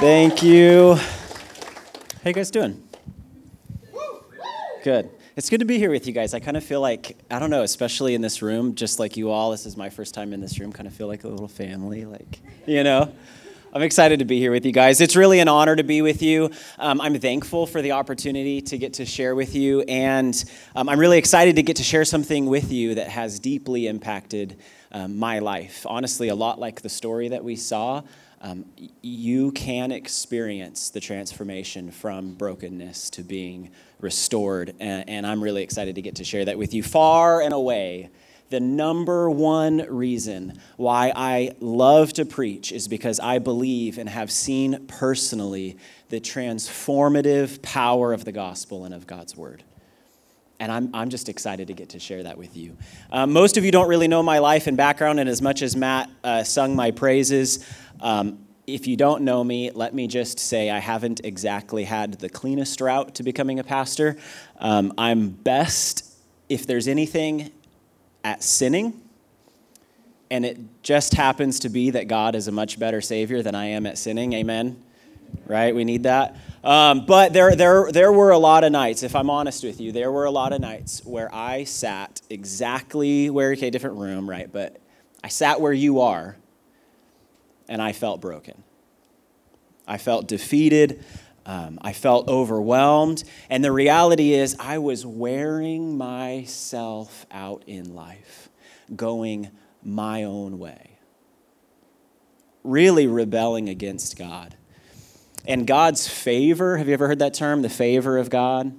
Thank you. How you guys doing? Good. It's good to be here with you guys. I kind of feel like, I don't know, especially in this room, just like you all, this is my first time in this room, kind of feel like a little family, like, you know? I'm excited to be here with you guys. It's really an honor to be with you. Um, I'm thankful for the opportunity to get to share with you, and um, I'm really excited to get to share something with you that has deeply impacted um, my life. Honestly, a lot like the story that we saw, um, you can experience the transformation from brokenness to being restored, and, and I'm really excited to get to share that with you far and away the number one reason why I love to preach is because I believe and have seen personally the transformative power of the gospel and of God's word. And I'm, I'm just excited to get to share that with you. Um, most of you don't really know my life and background, and as much as Matt uh, sung my praises, um, if you don't know me, let me just say I haven't exactly had the cleanest route to becoming a pastor. Um, I'm best, if there's anything at sinning. And it just happens to be that God is a much better Savior than I am at sinning. Amen. Right? We need that. Um, but there, there, there were a lot of nights, if I'm honest with you, there were a lot of nights where I sat exactly where, okay, different room, right? But I sat where you are and I felt broken. I felt defeated. Um, I felt overwhelmed. And the reality is, I was wearing myself out in life, going my own way, really rebelling against God. And God's favor, have you ever heard that term, the favor of God?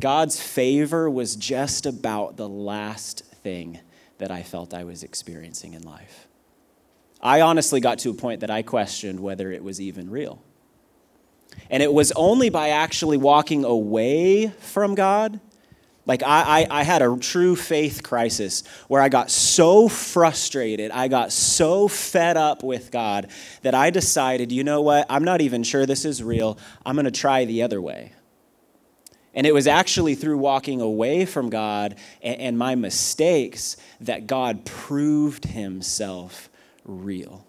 God's favor was just about the last thing that I felt I was experiencing in life. I honestly got to a point that I questioned whether it was even real. And it was only by actually walking away from God. Like, I, I, I, had a true faith crisis where I got so frustrated, I got so fed up with God that I decided, you know what, I'm not even sure this is real. I'm going to try the other way. And it was actually through walking away from God and, and my mistakes that God proved himself real.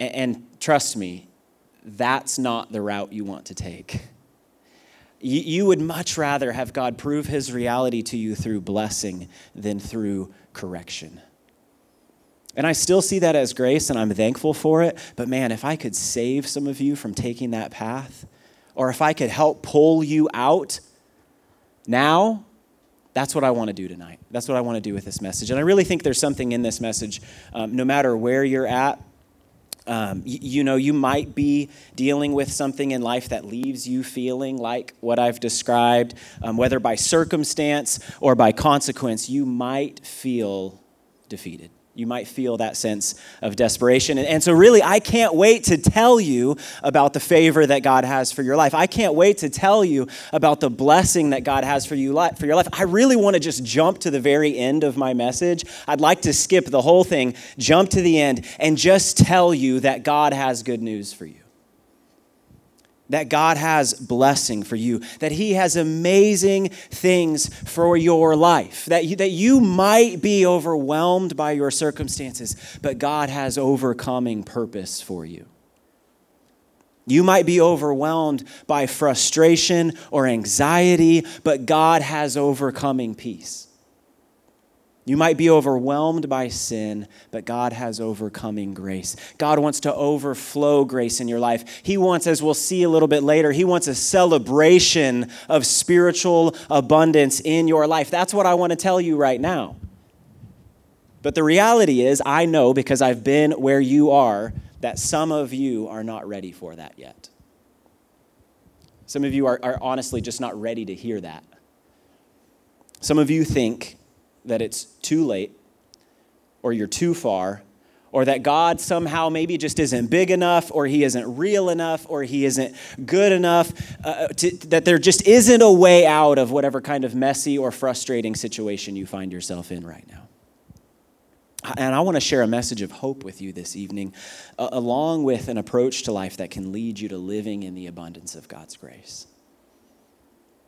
and, and trust me, that's not the route you want to take. You, you would much rather have God prove his reality to you through blessing than through correction. And I still see that as grace, and I'm thankful for it. But man, if I could save some of you from taking that path, or if I could help pull you out now, that's what I want to do tonight. That's what I want to do with this message. And I really think there's something in this message, um, no matter where you're at um, you, you, know, you might be dealing with something in life that leaves you feeling like what I've described, um, whether by circumstance or by consequence, you might feel defeated. You might feel that sense of desperation. And, and, so, really, I can't wait to tell you about the favor that God has for your life. I can't wait to tell you about the blessing that God has for you for your life. I really want to just jump to the very end of my message. I'd like to skip the whole thing, jump to the end, and just tell you that God has good news for you that God has blessing for you, that He has amazing things for your life, that you, that you might be overwhelmed by your circumstances, but God has overcoming purpose for you. You might be overwhelmed by frustration or anxiety, but God has overcoming peace. You might be overwhelmed by sin, but God has overcoming grace. God wants to overflow grace in your life. He wants, as we'll see a little bit later, He wants a celebration of spiritual abundance in your life. That's what I want to tell you right now. But the reality is, I know because I've been where you are, that some of you are not ready for that yet. Some of you are, are honestly just not ready to hear that. Some of you think, that it's too late or you're too far or that God somehow maybe just isn't big enough, or He isn't real enough, or He isn't good enough, uh, to, that there just isn't a way out of whatever kind of messy or frustrating situation you find yourself in right now. And I want to share a message of hope with you this evening, uh, along with an approach to life that can lead you to living in the abundance of God's grace.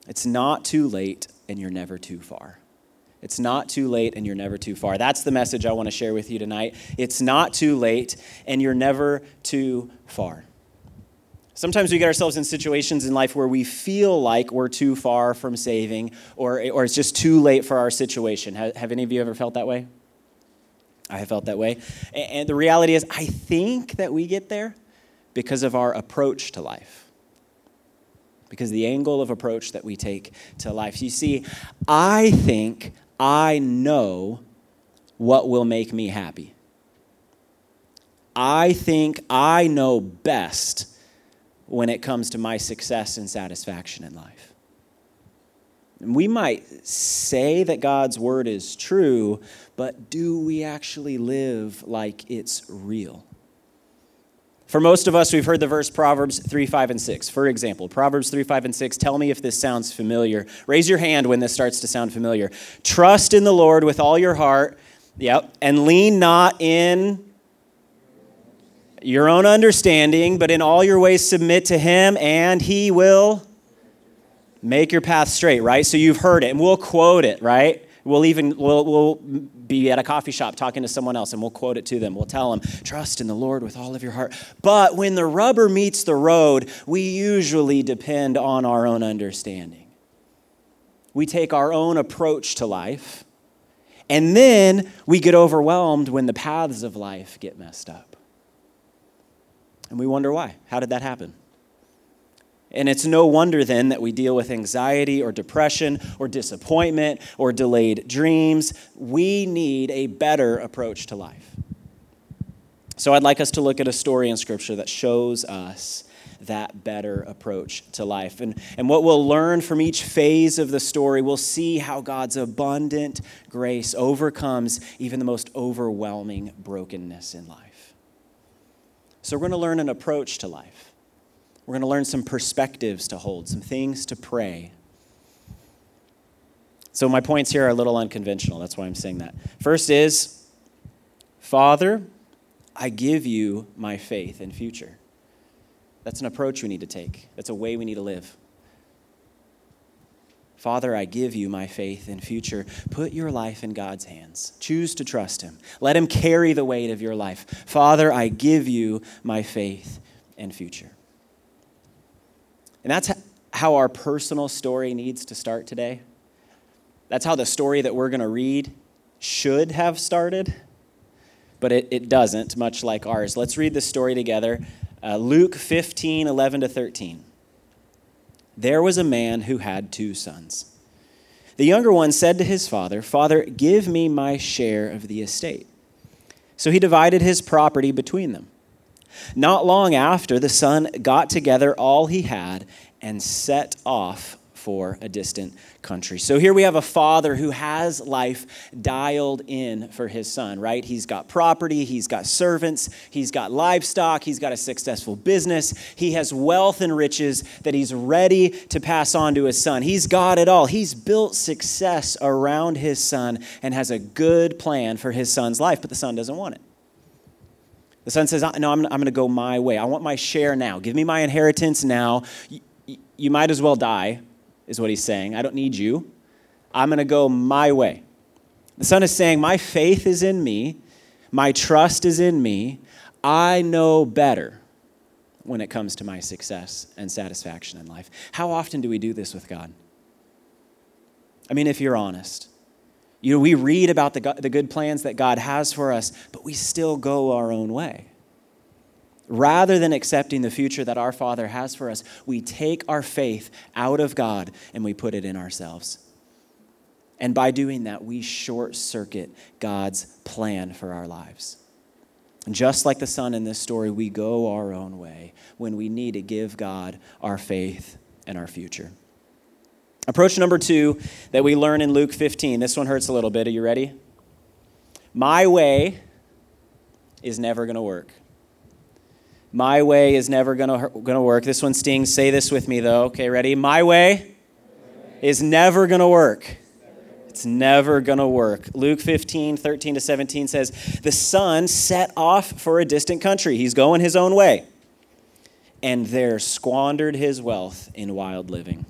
It's not too late, and you're never too far. It's not too late and you're never too far. That's the message I want to share with you tonight. It's not too late and you're never too far. Sometimes we get ourselves in situations in life where we feel like we're too far from saving or, or it's just too late for our situation. Have, have any of you ever felt that way? I have felt that way. And, and the reality is, I think that we get there because of our approach to life. Because the angle of approach that we take to life. You see, I think I know what will make me happy. I think I know best when it comes to my success and satisfaction in life. We might say that God's word is true, but do we actually live like it's real? For most of us, we've heard the verse Proverbs 3, 5, and 6. For example, Proverbs 3, 5, and 6. Tell me if this sounds familiar. Raise your hand when this starts to sound familiar. Trust in the Lord with all your heart. Yep. And lean not in your own understanding, but in all your ways submit to him, and he will make your path straight, right? So you've heard it, and we'll quote it, right? We'll even we'll, we'll be at a coffee shop talking to someone else, and we'll quote it to them. We'll tell them, "Trust in the Lord with all of your heart." But when the rubber meets the road, we usually depend on our own understanding. We take our own approach to life, and then we get overwhelmed when the paths of life get messed up. And we wonder why. How did that happen? And it's no wonder then that we deal with anxiety or depression or disappointment or delayed dreams. We need a better approach to life. So I'd like us to look at a story in Scripture that shows us that better approach to life. And, and what we'll learn from each phase of the story, we'll see how God's abundant grace overcomes even the most overwhelming brokenness in life. So, we're going to learn an approach to life. We're going to learn some perspectives to hold, some things to pray. So, my points here are a little unconventional. That's why I'm saying that. First is Father, I give you my faith and future. That's an approach we need to take, that's a way we need to live. Father, I give you my faith and future. Put your life in God's hands. Choose to trust Him. Let Him carry the weight of your life. Father, I give you my faith and future. And that's how our personal story needs to start today. That's how the story that we're going to read should have started, but it, it doesn't, much like ours. Let's read the story together. Uh, Luke 15, 11 to 13 there was a man who had two sons. The younger one said to his father, Father, give me my share of the estate. So he divided his property between them. Not long after, the son got together all he had and set off for a distant country. So here we have a father who has life dialed in for his son, right? He's got property, he's got servants, he's got livestock, he's got a successful business, he has wealth and riches that he's ready to pass on to his son. He's got it all. He's built success around his son and has a good plan for his son's life, but the son doesn't want it. The son says, No, I'm, I'm going to go my way. I want my share now. Give me my inheritance now. You, you might as well die is what he's saying. I don't need you. I'm going to go my way. The son is saying, My faith is in me, my trust is in me. I know better when it comes to my success and satisfaction in life. How often do we do this with God? I mean, if you're honest, you know, we read about the, the good plans that God has for us, but we still go our own way. Rather than accepting the future that our Father has for us, we take our faith out of God and we put it in ourselves. And by doing that, we short circuit God's plan for our lives. Just like the son in this story, we go our own way when we need to give God our faith and our future. Approach number two that we learn in Luke 15. This one hurts a little bit. Are you ready? My way is never going to work. My way is never going to work. This one stings. Say this with me, though. Okay, ready? My way is never going to work. It's never going to work. Luke 15, 13 to 17 says, The son set off for a distant country. He's going his own way. And there squandered his wealth in wild living.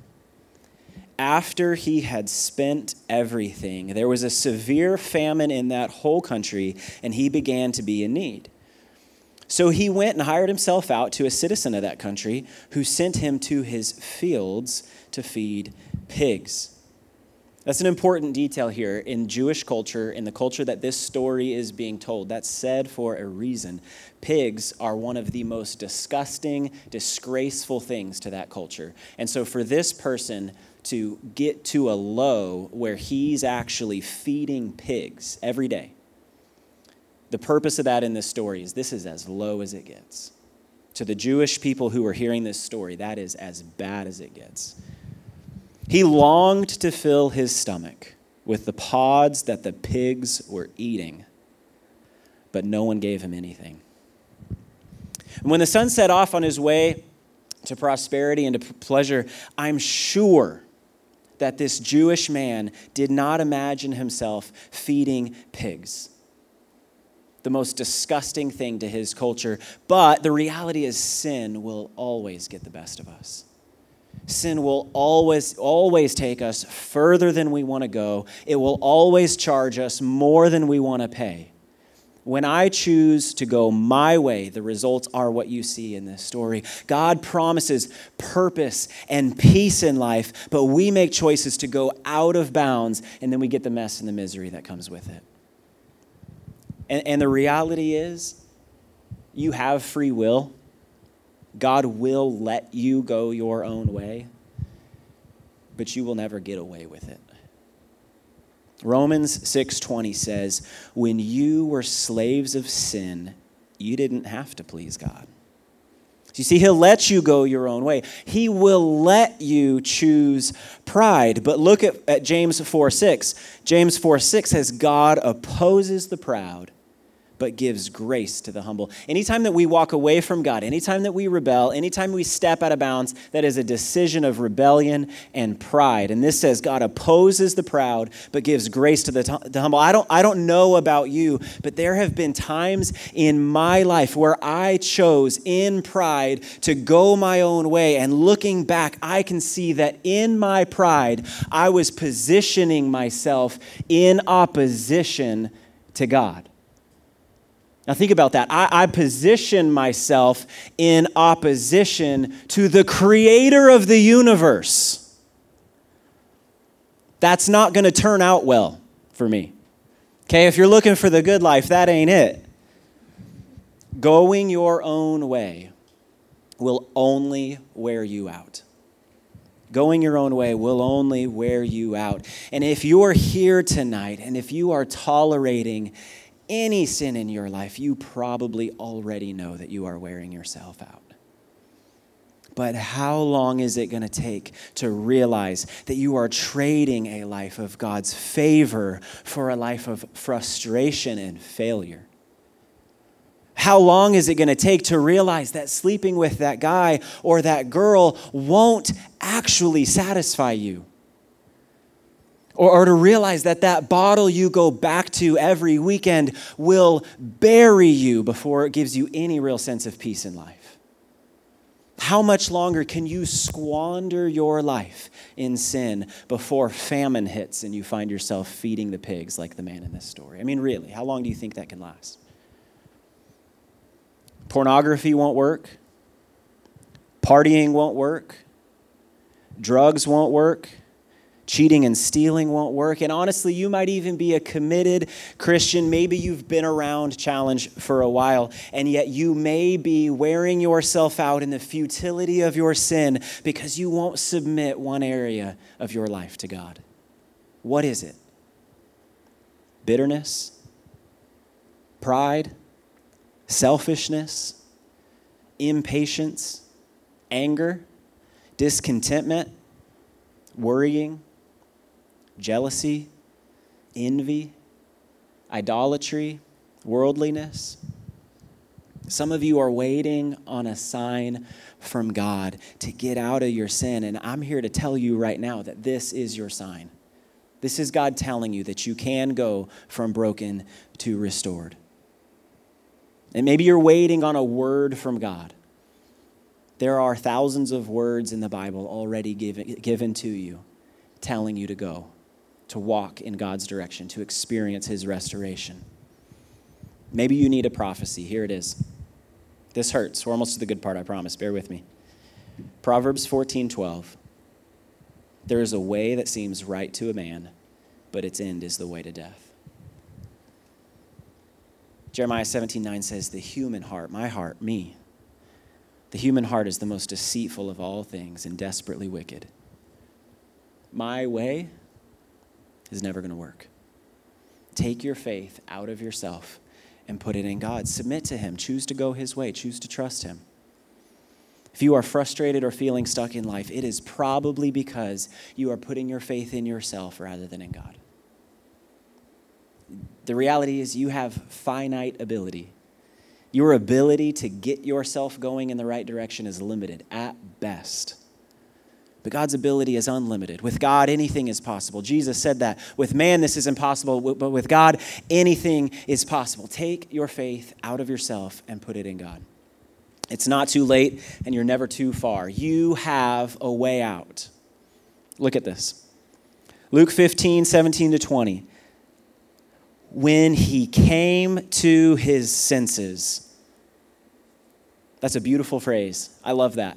After he had spent everything, there was a severe famine in that whole country, and he began to be in need. So he went and hired himself out to a citizen of that country who sent him to his fields to feed pigs. That's an important detail here in Jewish culture, in the culture that this story is being told. That's said for a reason. Pigs are one of the most disgusting, disgraceful things to that culture. And so for this person to get to a low where he's actually feeding pigs every day, the purpose of that in this story is this is as low as it gets. To the Jewish people who are hearing this story, that is as bad as it gets. He longed to fill his stomach with the pods that the pigs were eating, but no one gave him anything. And when the son set off on his way to prosperity and to pleasure, I'm sure that this Jewish man did not imagine himself feeding pigs. The most disgusting thing to his culture. But the reality is, sin will always get the best of us. Sin will always, always take us further than we want to go. It will always charge us more than we want to pay. When I choose to go my way, the results are what you see in this story. God promises purpose and peace in life, but we make choices to go out of bounds, and then we get the mess and the misery that comes with it. And, and the reality is, you have free will. God will let you go your own way, but you will never get away with it. Romans 6:20 says, "When you were slaves of sin, you didn't have to please God." You see, he'll let you go your own way. He will let you choose pride. But look at, at James 4 6. James 4 6 says, God opposes the proud, but gives grace to the humble. Anytime that we walk away from God, anytime that we rebel, anytime we step out of bounds, that is a decision of rebellion and pride. And this says God opposes the proud, but gives grace to the, the humble. I don't, I don't know about you, but there have been times in my life where I chose in pride to go my own way. And looking back, I can see that in my pride, I was positioning myself in opposition to God. Now, think about that. I, I, position myself in opposition to the creator of the universe. That's not going to turn out well for me. Okay, if you're looking for the good life, that ain't it. Going your own way will only wear you out. Going your own way will only wear you out. And if you're here tonight and if you are tolerating any sin in your life, you probably already know that you are wearing yourself out. But how long is it going to take to realize that you are trading a life of God's favor for a life of frustration and failure? How long is it going to take to realize that sleeping with that guy or that girl won't actually satisfy you? Or, or to realize that that bottle you go back to every weekend will bury you before it gives you any real sense of peace in life. How much longer can you squander your life in sin before famine hits and you find yourself feeding the pigs like the man in this story? I mean, really, how long do you think that can last? Pornography won't work. Partying won't work. Drugs won't work. Cheating and stealing won't work. And honestly, you might even be a committed Christian. Maybe you've been around challenge for a while, and yet you may be wearing yourself out in the futility of your sin because you won't submit one area of your life to God. What is it? Bitterness? Pride? Selfishness? Impatience? Anger? Discontentment? Worrying? Jealousy, envy, idolatry, worldliness. Some of you are waiting on a sign from God to get out of your sin. And I'm here to tell you right now that this is your sign. This is God telling you that you can go from broken to restored. And maybe you're waiting on a word from God. There are thousands of words in the Bible already given, given to you telling you to go to walk in God's direction, to experience His restoration. Maybe you need a prophecy. Here it is. This hurts. We're almost to the good part, I promise. Bear with me. Proverbs 14 12. There is a way that seems right to a man, but its end is the way to death. Jeremiah 17 9 says, The human heart, my heart, me, the human heart is the most deceitful of all things and desperately wicked. My way is never going to work. Take your faith out of yourself and put it in God. Submit to Him. Choose to go His way. Choose to trust Him. If you are frustrated or feeling stuck in life, it is probably because you are putting your faith in yourself rather than in God. The reality is, you have finite ability. Your ability to get yourself going in the right direction is limited at best. But God's ability is unlimited. With God, anything is possible. Jesus said that. With man, this is impossible, but with God, anything is possible. Take your faith out of yourself and put it in God. It's not too late, and you're never too far. You have a way out. Look at this Luke 15, 17 to 20. When he came to his senses. That's a beautiful phrase. I love that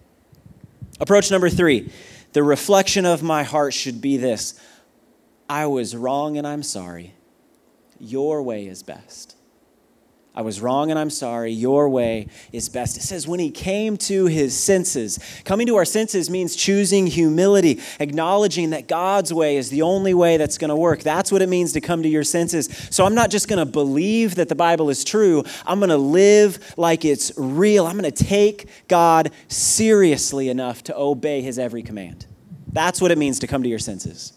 Approach number three the reflection of my heart should be this I was wrong and I'm sorry. Your way is best. I was wrong and I'm sorry. Your way is best. It says, when he came to his senses. Coming to our senses means choosing humility, acknowledging that God's way is the only way that's going to work. That's what it means to come to your senses. So I'm not just going to believe that the Bible is true, I'm going to live like it's real. I'm going to take God seriously enough to obey his every command. That's what it means to come to your senses.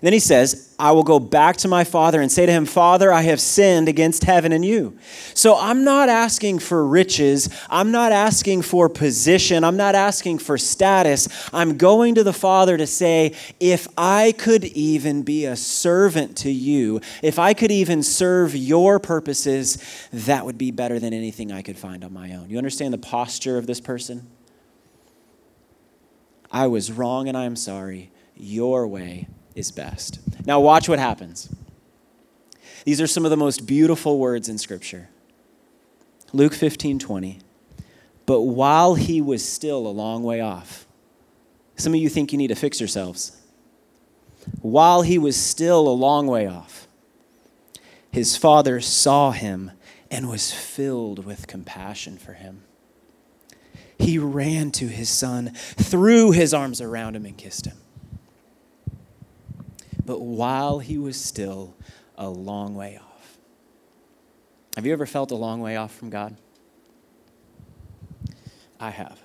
Then he says, I will go back to my father and say to him, Father, I have sinned against heaven and you. So I'm not asking for riches. I'm not asking for position. I'm not asking for status. I'm going to the Father to say, if I could even be a servant to you, if I could even serve your purposes, that would be better than anything I could find on my own. You understand the posture of this person? I was wrong and I am sorry. Your way is best. Now, watch what happens. These are some of the most beautiful words in Scripture. Luke 15 20. But while he was still a long way off, some of you think you need to fix yourselves. While he was still a long way off, his father saw him and was filled with compassion for him. He ran to his son, threw his arms around him, and kissed him but while he was still a long way off. Have you ever felt a long way off from God? I have.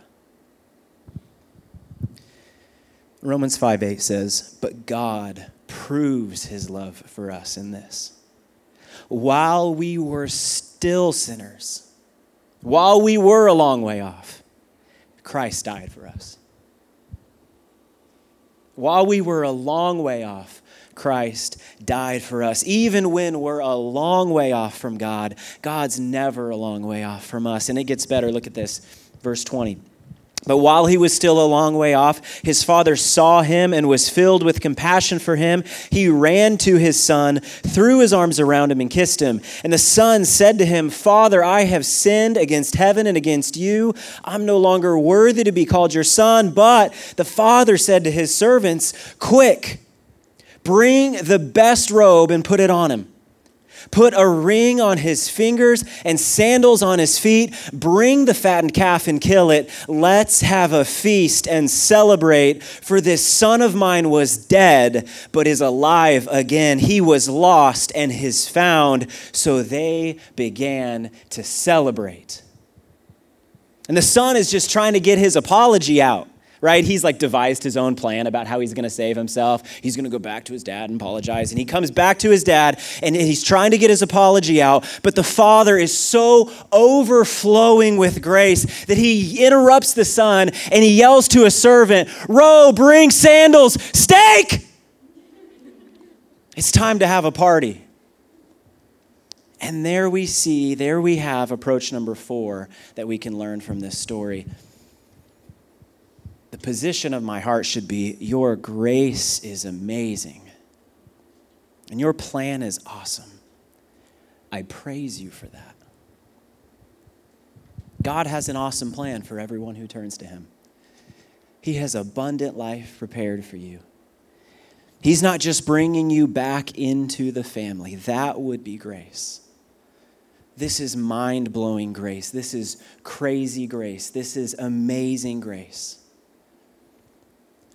Romans 5 8 says, But God proves his love for us in this. While we were still sinners, while we were a long way off, Christ died for us. While we were a long way off, Christ died for us. Even when we're a long way off from God, God's never a long way off from us. And it gets better. Look at this, verse 20. But while he was still a long way off, his father saw him and was filled with compassion for him. He ran to his son, threw his arms around him, and kissed him. And the son said to him, Father, I have sinned against heaven and against you. I'm no longer worthy to be called your son. But the father said to his servants, Quick, Bring the best robe and put it on him. Put a ring on his fingers and sandals on his feet. Bring the fattened calf and kill it. Let's have a feast and celebrate. For this son of mine was dead, but is alive again. He was lost and is found. So they began to celebrate. And the son is just trying to get his apology out right? He's like devised his own plan about how he's going to save himself. He's going to go back to his dad and apologize. And he comes back to his dad and he's trying to get his apology out. But the father is so overflowing with grace that he interrupts the son and he yells to a servant, Row, bring sandals, steak! It's time to have a party. And there we see, there we have approach number four that we can learn from this story. Position of my heart should be Your grace is amazing, and your plan is awesome. I praise you for that. God has an awesome plan for everyone who turns to Him. He has abundant life prepared for you. He's not just bringing you back into the family, that would be grace. This is mind blowing grace. This is crazy grace. This is amazing grace.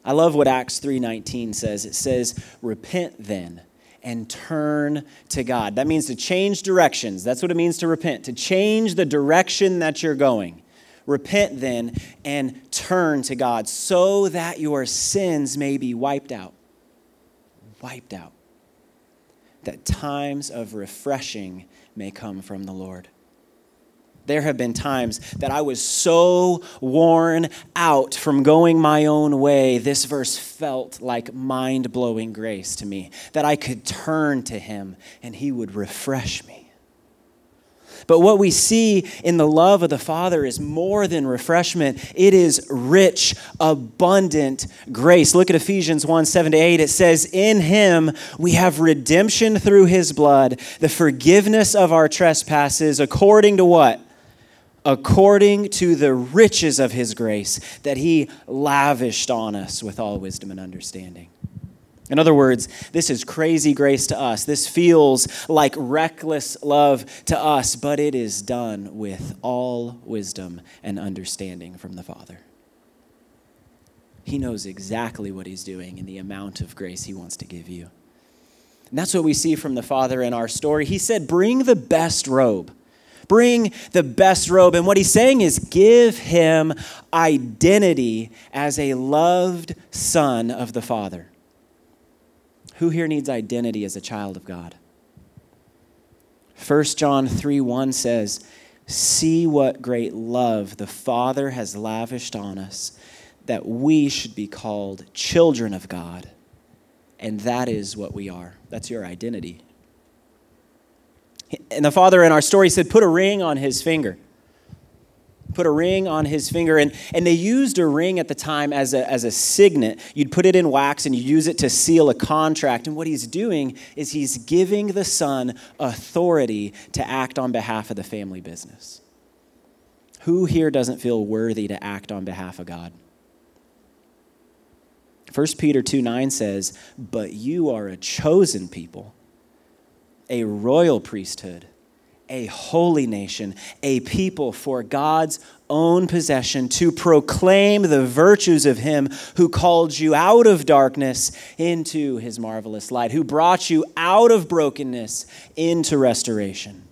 I love what Acts 3:19 says. It says, "Repent then and turn to God." That means to change directions. That's what it means to repent, to change the direction that you're going. Repent then and turn to God so that your sins may be wiped out. Wiped out. That times of refreshing may come from the Lord. There have been times that I was so worn out from going my own way, this verse felt like mind blowing grace to me, that I could turn to Him and He would refresh me. But what we see in the love of the Father is more than refreshment. It is rich, abundant grace. Look at Ephesians 1 7 to 8. It says, In him we have redemption through his blood, the forgiveness of our trespasses, according to what? According to the riches of his grace that he lavished on us with all wisdom and understanding. In other words, this is crazy grace to us. This feels like reckless love to us, but it is done with all wisdom and understanding from the Father. He knows exactly what He's doing and the amount of grace He wants to give you. And that's what we see from the Father in our story. He said, Bring the best robe. Bring the best robe. And what he's saying is give him identity as a loved son of the Father. Who here needs identity as a child of God? 1 John 3 1 says, See what great love the Father has lavished on us, that we should be called children of God. And that is what we are. That's your identity. And the Father in our story said, Put a ring on his finger put a ring on his finger. And, and they used a ring at the time as a, as a signet. You'd put it in wax and you use it to seal a contract. And what he's doing is he's giving the son authority to act on behalf of the family business. Who here doesn't feel worthy to act on behalf of God? 1 Peter 2 9 says, But you are a chosen people, a royal priesthood a holy nation, a people for God's own possession, to proclaim the virtues of Him who called you out of darkness into His marvelous light, who brought you out of brokenness into restoration.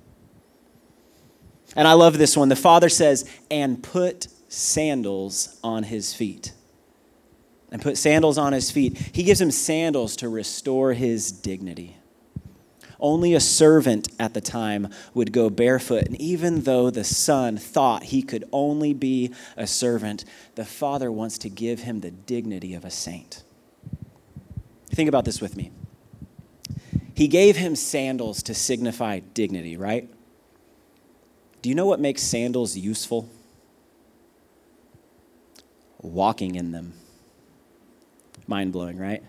And I love this one. The Father says, and put sandals on His feet. And put sandals on His feet. He gives him sandals to restore His dignity. Only a servant at the time would go barefoot. And even though the son thought he could only be a servant, the father wants to give him the dignity of a saint. Think about this with me. He gave him sandals to signify dignity, right? Do you know what makes sandals useful? Walking in them. Mind blowing, right?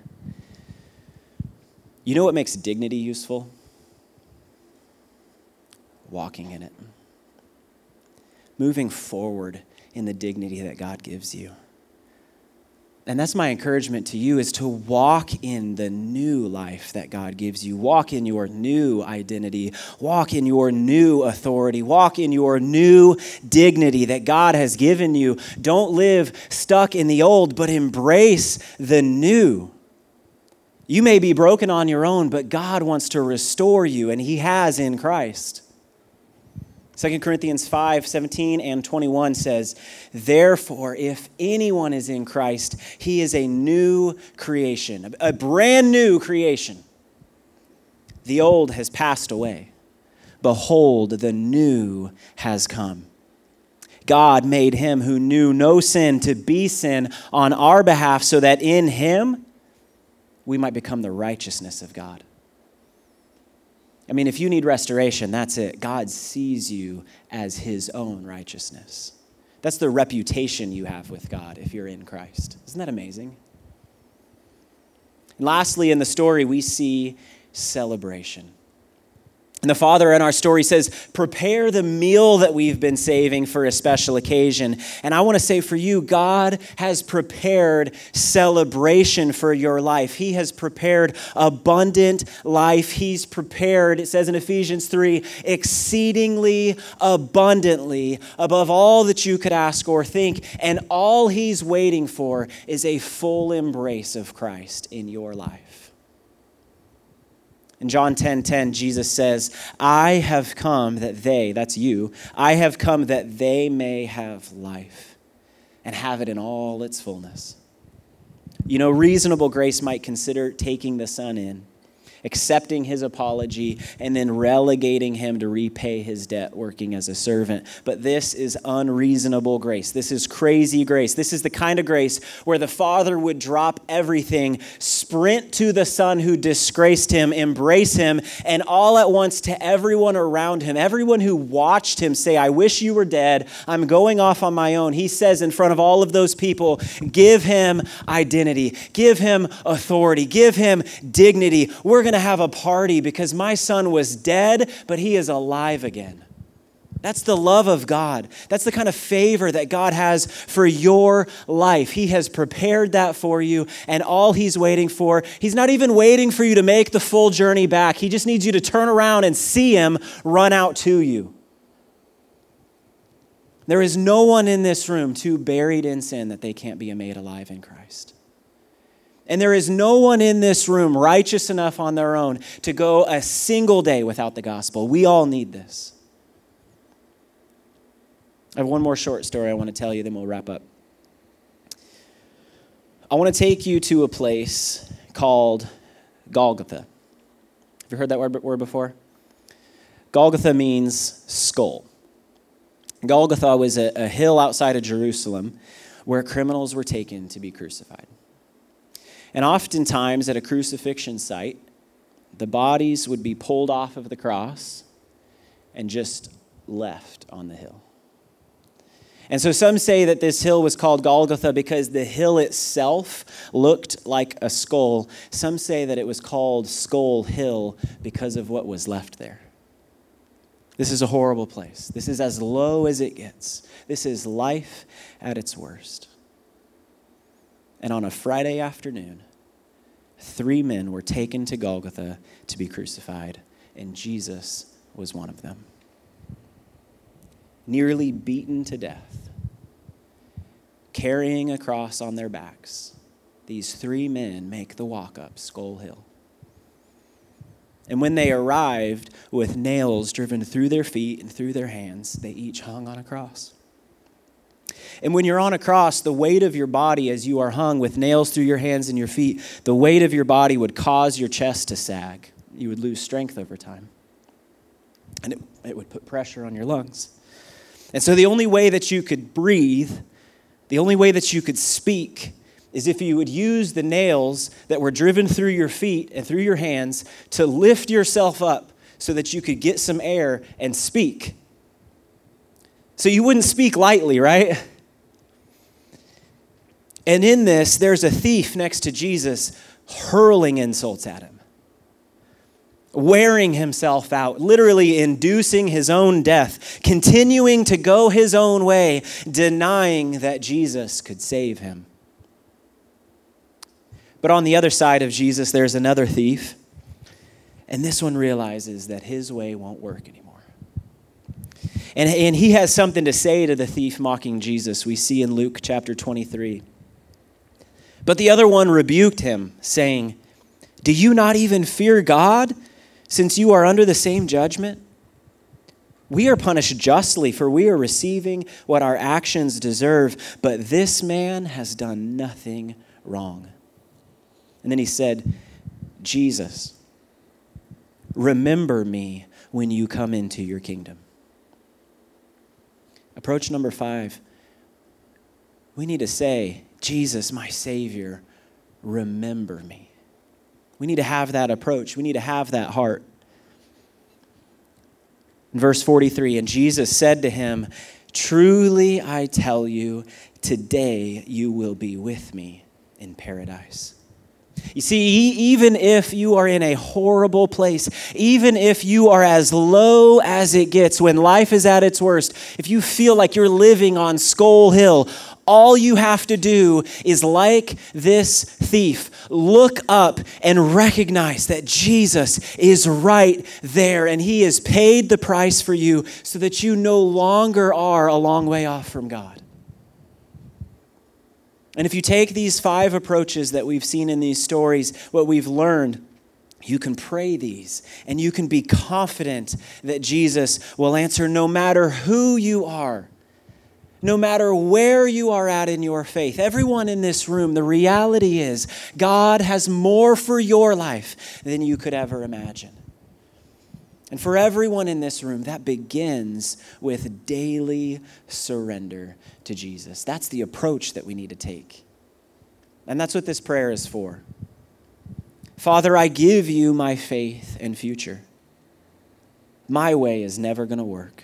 You know what makes dignity useful? Walking in it, moving forward in the dignity that God gives you. And that's my encouragement to you is to walk in the new life that God gives you. Walk in your new identity. Walk in your new authority. Walk in your new dignity that God has given you. Don't live stuck in the old, but embrace the new. You may be broken on your own, but God wants to restore you, and He has in Christ. 2 Corinthians 5 17 and 21 says, Therefore, if anyone is in Christ, he is a new creation, a brand new creation. The old has passed away. Behold, the new has come. God made him who knew no sin to be sin on our behalf so that in him we might become the righteousness of God. I mean, if you need restoration, that's it. God sees you as his own righteousness. That's the reputation you have with God if you're in Christ. Isn't that amazing? And lastly, in the story, we see celebration. And the father in our story says, Prepare the meal that we've been saving for a special occasion. And I want to say for you, God has prepared celebration for your life. He has prepared abundant life. He's prepared, it says in Ephesians 3, exceedingly abundantly above all that you could ask or think. And all He's waiting for is a full embrace of Christ in your life. In John 10:10, 10, 10, Jesus says, "I have come that they, that's you, I have come that they may have life and have it in all its fullness." You know, reasonable grace might consider taking the son in accepting his apology, and then relegating him to repay his debt working as a servant. But this is unreasonable grace. This is crazy grace. This is the kind of grace where the father would drop everything, sprint to the son who disgraced him, embrace him, and all at once to everyone around him, everyone who watched him say, I wish you were dead. I'm going off on my own. He says in front of all of those people, give him identity, give him authority, give him dignity. We're going to have a party because my son was dead, but he is alive again. That's the love of God. That's the kind of favor that God has for your life. He has prepared that for you, and all He's waiting for, He's not even waiting for you to make the full journey back. He just needs you to turn around and see Him run out to you. There is no one in this room too buried in sin that they can't be made alive in Christ. And there is no one in this room righteous enough on their own to go a single day without the gospel. We all need this. I have one more short story I want to tell you, then we'll wrap up. I want to take you to a place called Golgotha. Have you heard that word before? Golgotha means skull. Golgotha was a, a hill outside of Jerusalem where criminals were taken to be crucified. And oftentimes at a crucifixion site, the bodies would be pulled off of the cross and just left on the hill. And so some say that this hill was called Golgotha because the hill itself looked like a skull. Some say that it was called Skull Hill because of what was left there. This is a horrible place. This is as low as it gets. This is life at its worst. And on a Friday afternoon, three men were taken to Golgotha to be crucified, and Jesus was one of them. Nearly beaten to death, carrying a cross on their backs, these three men make the walk up Skull Hill. And when they arrived with nails driven through their feet and through their hands, they each hung on a cross. And when you're on a cross, the weight of your body as you are hung with nails through your hands and your feet, the weight of your body would cause your chest to sag. You would lose strength over time. And it, it would put pressure on your lungs. And so the only way that you could breathe, the only way that you could speak, is if you would use the nails that were driven through your feet and through your hands to lift yourself up so that you could get some air and speak. So you wouldn't speak lightly, right? And in this, there's a thief next to Jesus hurling insults at him, wearing himself out, literally inducing his own death, continuing to go his own way, denying that Jesus could save him. But on the other side of Jesus, there's another thief, and this one realizes that his way won't work anymore. And, and he has something to say to the thief mocking Jesus. We see in Luke chapter 23. But the other one rebuked him, saying, Do you not even fear God, since you are under the same judgment? We are punished justly, for we are receiving what our actions deserve, but this man has done nothing wrong. And then he said, Jesus, remember me when you come into your kingdom. Approach number five. We need to say, Jesus, my Savior, remember me. We need to have that approach. We need to have that heart. In verse 43, and Jesus said to him, Truly I tell you, today you will be with me in paradise. You see, even if you are in a horrible place, even if you are as low as it gets when life is at its worst, if you feel like you're living on Skull Hill, all you have to do is, like this thief, look up and recognize that Jesus is right there and he has paid the price for you so that you no longer are a long way off from God. And if you take these five approaches that we've seen in these stories, what we've learned, you can pray these and you can be confident that Jesus will answer no matter who you are, no matter where you are at in your faith. Everyone in this room, the reality is God has more for your life than you could ever imagine. And for everyone in this room, that begins with daily surrender to Jesus. That's the approach that we need to take. And that's what this prayer is for. Father, I give you my faith and future. My way is never going to work.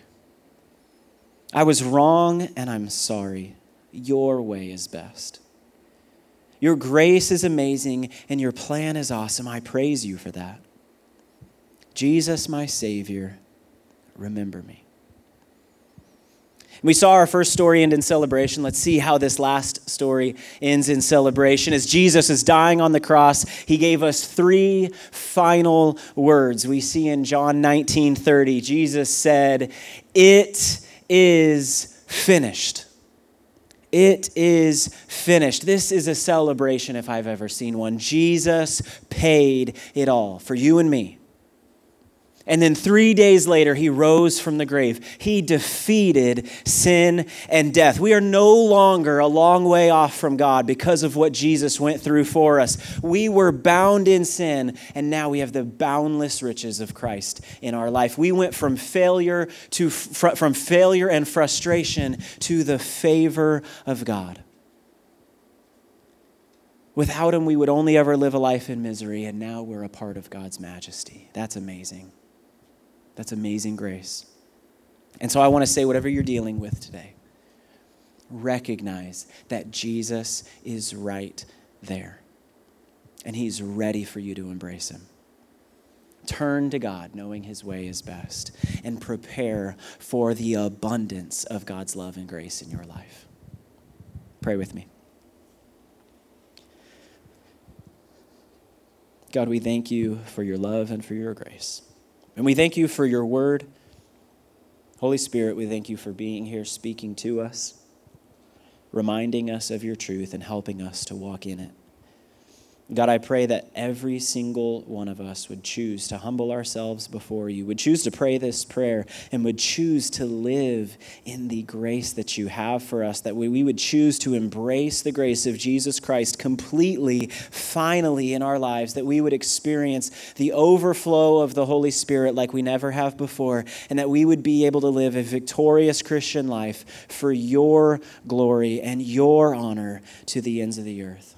I was wrong and I'm sorry. Your way is best. Your grace is amazing and your plan is awesome. I praise you for that. Jesus, my Savior, remember me. We saw our first story end in celebration. Let's see how this last story ends in celebration. As Jesus is dying on the cross, he gave us three final words. We see in John 19 30, Jesus said, It is finished. It is finished. This is a celebration if I've ever seen one. Jesus paid it all for you and me. And then three days later, he rose from the grave. He defeated sin and death. We are no longer a long way off from God because of what Jesus went through for us. We were bound in sin, and now we have the boundless riches of Christ in our life. We went from failure to from failure and frustration to the favor of God. Without him, we would only ever live a life in misery, and now we're a part of God's majesty. That's amazing. That's amazing grace. And so I want to say, whatever you're dealing with today, recognize that Jesus is right there. And he's ready for you to embrace him. Turn to God, knowing his way is best, and prepare for the abundance of God's love and grace in your life. Pray with me. God, we thank you for your love and for your grace. And we thank you for your word. Holy Spirit, we thank you for being here, speaking to us, reminding us of your truth, and helping us to walk in it. God, I pray that every single one of us would choose to humble ourselves before you, would choose to pray this prayer, and would choose to live in the grace that you have for us, that we, would choose to embrace the grace of Jesus Christ completely, finally in our lives, that we would experience the overflow of the Holy Spirit like we never have before, and that we would be able to live a victorious Christian life for your glory and your honor to the ends of the earth.